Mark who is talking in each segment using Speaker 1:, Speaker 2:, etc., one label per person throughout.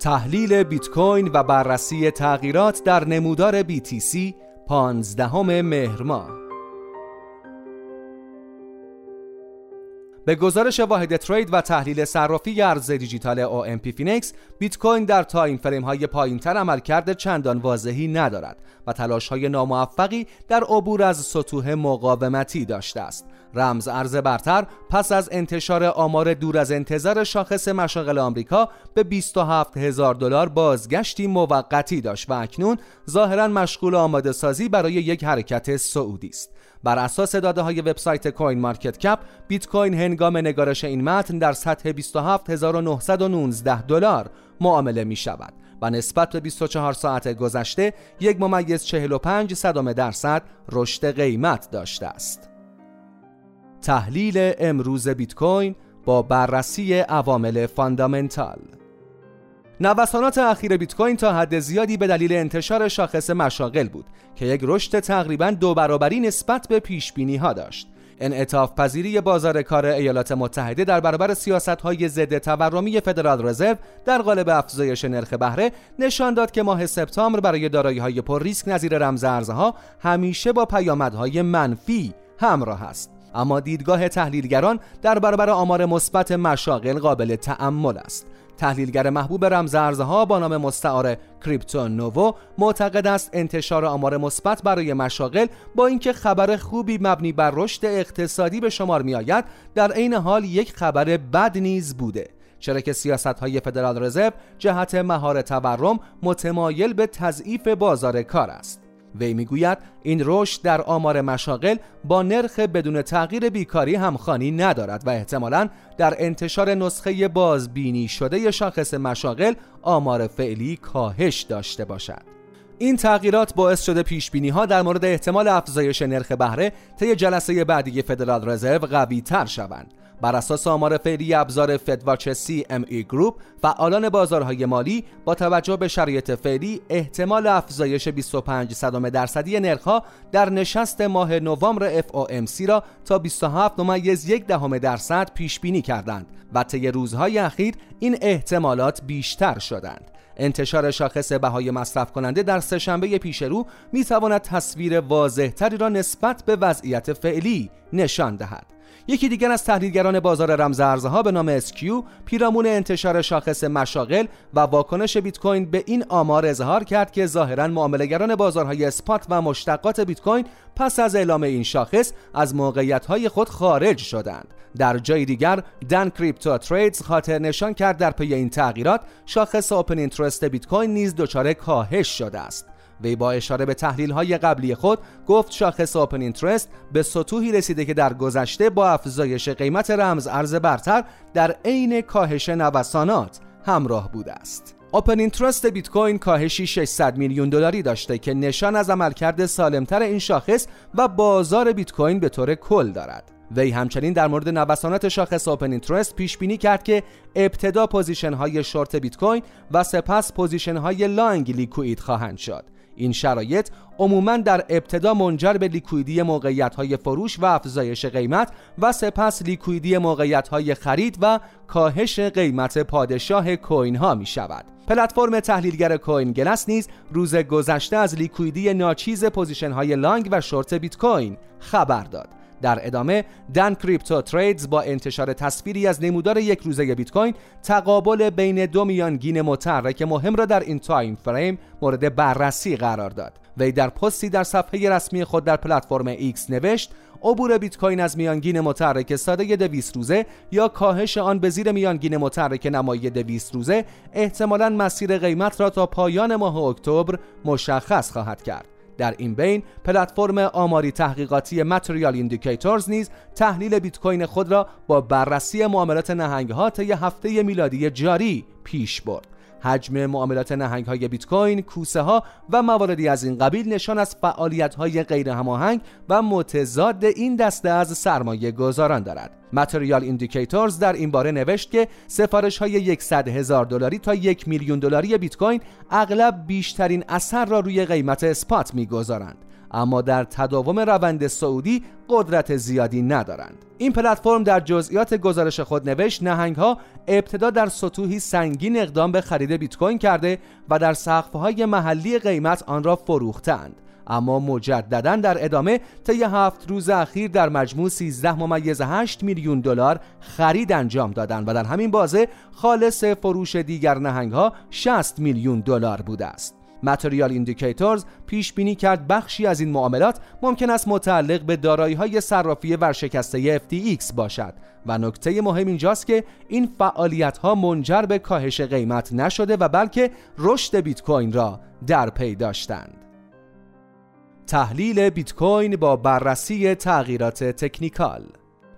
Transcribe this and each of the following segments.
Speaker 1: تحلیل بیت کوین و بررسی تغییرات در نمودار BTC 15 مهر ماه. به گزارش واحد trade و تحلیل صرافی ارز دیجیتال OMPFinex بیت کوین در time frame های پایین تر عملکرد چندان واضحی ندارد و تلاش های ناموفقی در عبور از سطوح مقاومتی داشته است. رمز ارز برتر پس از انتشار آمار دور از انتظار شاخص مشاغل آمریکا به 27 هزار دلار بازگشتی موقتی داشت و اکنون ظاهرا مشغول آماده سازی برای یک حرکت سعودی است. بر اساس داده های وبسایت کوین مارکت کپ بیت کوین هنگام نگارش این متن در سطح 27919 دلار معامله می شود و نسبت به 24 ساعت گذشته یک ممیز 45 صدام درصد رشد قیمت داشته است. تحلیل امروز بیت کوین با بررسی عوامل fundamental نوسانات اخیر بیت کوین تا حد زیادی به دلیل انتشار شاخص مشاغل بود که یک رشد تقریبا دو برابری نسبت به پیش بینی ها داشت. انعطاف پذیری بازار کار ایالات متحده در برابر سیاست های ضد تورمی فدرال رزرو در قالب افزایش نرخ بهره نشان داد که ماه سپتامبر برای دارایی های پر ریسک نظیر رمز ارزها همیشه با پیامدهای منفی همراه است. اما دیدگاه تحلیلگران در برابر آمار مثبت مشاغل قابل تأمل است. تحلیلگر محبوب رمز ارزها با نام مستعار کریپتو نوو معتقد است انتشار آمار مثبت برای مشاغل با اینکه خبر خوبی مبنی بر رشد اقتصادی به شمار می آید در عین حال یک خبر بد نیز بوده. چرا که سیاست های فدرال رزرو جهت مهار تورم متمایل به تضعیف بازار کار است. وی می‌گوید این رشد در آمار مشاغل با نرخ بدون تغییر بیکاری همخوانی ندارد و احتمالا در انتشار نسخه بازبینی شده شاخص مشاغل آمار فعلی کاهش داشته باشد. این تغییرات باعث شده پیش بینی ها در مورد احتمال افزایش نرخ بهره طی جلسه بعدی فدرال رزرو قوی تر شوند. بر اساس آمار فعلی ابزار فدواچ سی ام ای گروپ فعالان بازارهای مالی با توجه به شرایط فعلی احتمال افزایش 25 صدام درصدی نرخها در نشست ماه نوامبر FOMC را تا 27 ممیز یک دهم درصد پیش بینی کردند و طی روزهای اخیر این احتمالات بیشتر شدند. انتشار شاخص بهای مصرف کننده در سهشنبه پیش رو می تواند تصویر واضحتری را نسبت به وضعیت فعلی نشان دهد. یکی دیگر از تحلیلگران بازار رمز ارزها به نام اسکیو پیرامون انتشار شاخص مشاغل و واکنش بیت کوین به این آمار اظهار کرد که ظاهرا معاملهگران بازارهای spot و مشتقات بیت کوین پس از اعلام این شاخص از موقعیت خود خارج شدند. در جای دیگر Daan Crypto Trades خاطر نشان کرد در پی این تغییرات شاخص open interest بیت کوین نیز دچار کاهش شده است. وی با اشاره به تحلیل های قبلی خود گفت شاخص open interest به سطوحی رسیده که در گذشته با افزایش قیمت رمز ارز برتر در عین کاهش نوسانات همراه بوده است. open interest بیت کوین کاهشی 600 میلیون دلاری داشته که نشان از عملکرد سالمتر این شاخص و بازار بیت کوین به طور کل دارد. وی همچنین در مورد نوسانات شاخص open interest پیش بینی کرد که ابتدا position های شورت بیت کوین و سپس position های long liquid خواهند شد این شرایط عموما در ابتدا منجر به liquid ی موقعیت های فروش و افزایش قیمت و سپس liquid ی موقعیت های خرید و کاهش قیمت پادشاه coin ها می شود. پلتفرم تحلیلگر CoinGlass نیز روز گذشته از liquid ی ناچیز position های long و شورت بیت کوین خبر داد. در ادامه دن کریپتو تریدز با انتشار تصویری از نمودار یک روزه بیت کوین تقابل بین دو میانگین متحرک مهم را در این تایم فریم مورد بررسی قرار داد. وی در پستی در صفحه رسمی خود در پلتفرم ایکس نوشت عبور بیت کوین از میانگین متحرک ساده 200 روزه یا کاهش آن به زیر میانگین متحرک نمایی 200 روزه احتمالاً مسیر قیمت را تا پایان ماه اکتبر مشخص خواهد کرد. در این بین پلتفرم آماری تحقیقاتی ماتریال ایندیکیتورز نیز تحلیل بیت کوین خود را با بررسی معاملات نهنگ ها طی هفته میلادی جاری پیش برد. حجم معاملات نهنگ های بیت کوین، کوسه ها و مواردی از این قبیل نشان از فعالیت های غیر هماهنگ و متضاد این دسته از سرمایه گذاران دارد. ماتریال ایندیکیتورز در این باره نوشت که سفارش های 100 هزار دلاری تا یک میلیون دلاری بیت کوین اغلب بیشترین اثر را روی قیمت spot می‌گذارند اما در تداوم روند صعودی قدرت زیادی ندارند. این پلتفرم در جزئیات گزارش خود نوشت نهنگ ها ابتدا در سطوحی سنگین اقدام به خرید بیت کوین کرده و در high محلی قیمت آن را فروختند. اما مجددا در ادامه طی هفت روز اخیر در مجموع 13 ممیز 8 میلیون دلار خرید انجام دادند و در همین بازه خالص فروش دیگر نهنگ ها 60 میلیون دلار بوده است. ماتریال ایندیکیتورز پیش بینی کرد بخشی از این معاملات ممکن است متعلق به دارایی های صرافی ورشکسته FTX باشد و نکته مهم اینجاست که این فعالیت ها منجر به کاهش قیمت نشده و بلکه رشد بیت کوین را در پی داشتند. تحلیل بیت کوین با بررسی تغییرات تکنیکال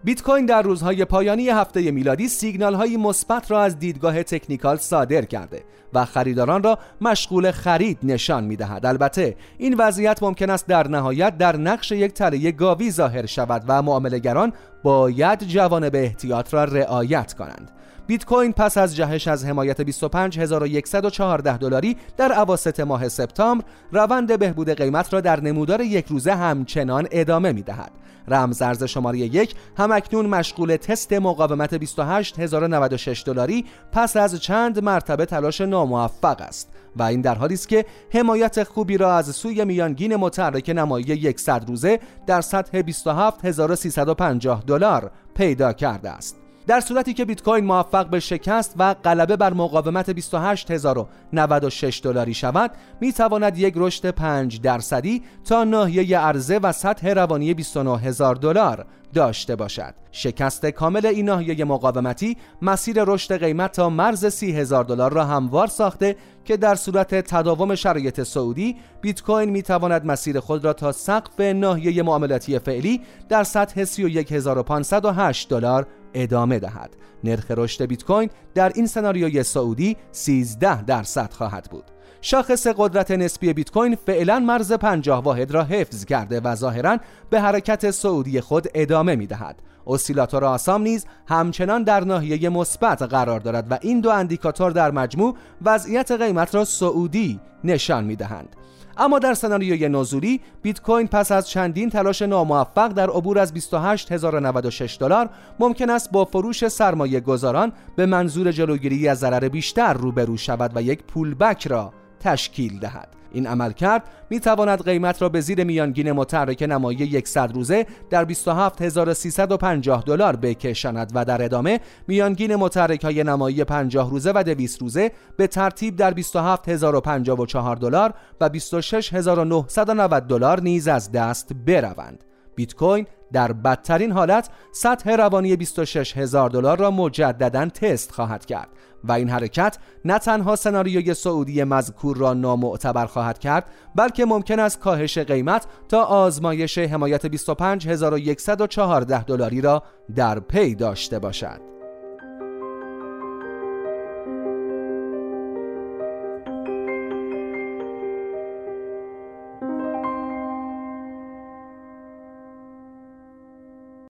Speaker 1: بیت کوین در روزهای پایانی هفته میلادی سیگنال های مثبت را از دیدگاه تکنیکال صادر کرده و خریداران را مشغول خرید نشان می دهد. البته این وضعیت ممکن است در نهایت در نقش یک تله گاوی ظاهر شود و معاملهگران باید جوانب احتیاط را رعایت کنند. بیت کوین پس از جهش از حمایت 25114 دلاری در اواسط ماه سپتامبر روند بهبود قیمت را در نمودار یک روزه همچنان ادامه می دهد. رمز ارز شماره یک همکنون مشغول تست مقاومت 28096 دلاری پس از چند مرتبه تلاش ناموفق است و این در حالی است که حمایت خوبی را از سوی میانگین متحرک نمایی 100 روزه در سطح 27350 دلار پیدا کرده است. در صورتی که بیت کوین موفق به شکست و غلبه بر مقاومت 28096 دلاری شود می تواند یک رشد 5 درصدی تا ناحیه عرضه و سطح روانی 29000 دلار. داشته باشد. شکست کامل این ناحیه مقاومتی مسیر رشد قیمت تا مرز 30000 دلار را هموار ساخته که در صورت تداوم شرایط سعودی بیت کوین می تواند مسیر خود را تا سقف ناحیه معاملاتی فعلی در سطح 31508 دلار ادامه دهد. نرخ رشد بیت کوین در این سناریوی سعودی 13 درصد خواهد بود. شاخص قدرت نسبی بیت کوین فعلا مرز 50 واحد را حفظ کرده و ظاهرا به حرکت سعودی خود ادامه می دهد. اسیلاتور آسام نیز همچنان در ناحیه مثبت قرار دارد و این دو اندیکاتور در مجموع وضعیت قیمت را سعودی نشان می دهند. اما در سناریوی نزولی بیت کوین پس از چندین تلاش ناموفق در عبور از 28096 دلار ممکن است با فروش سرمایه گذاران به منظور جلوگیری از ضرر بیشتر روبرو شود و یک پولبک را تشکیل دهد. این عمل کرد می تواند قیمت را به زیر میانگین متحرک نمایی 100 روزه در 27350 دلار بکشاند و در ادامه میانگین متحرک های نمایی 50 روزه و 200 روزه به ترتیب در 27054 دلار و 26990 دلار نیز از دست بروند. بیت کوین در بدترین حالت سطح روانی 26 هزار دلار را مجددا تست خواهد کرد و این حرکت نه تنها سناریوی سعودی مذکور را نامعتبر خواهد کرد بلکه ممکن است کاهش قیمت تا آزمایش حمایت 25114 دلاری را در پی داشته باشد.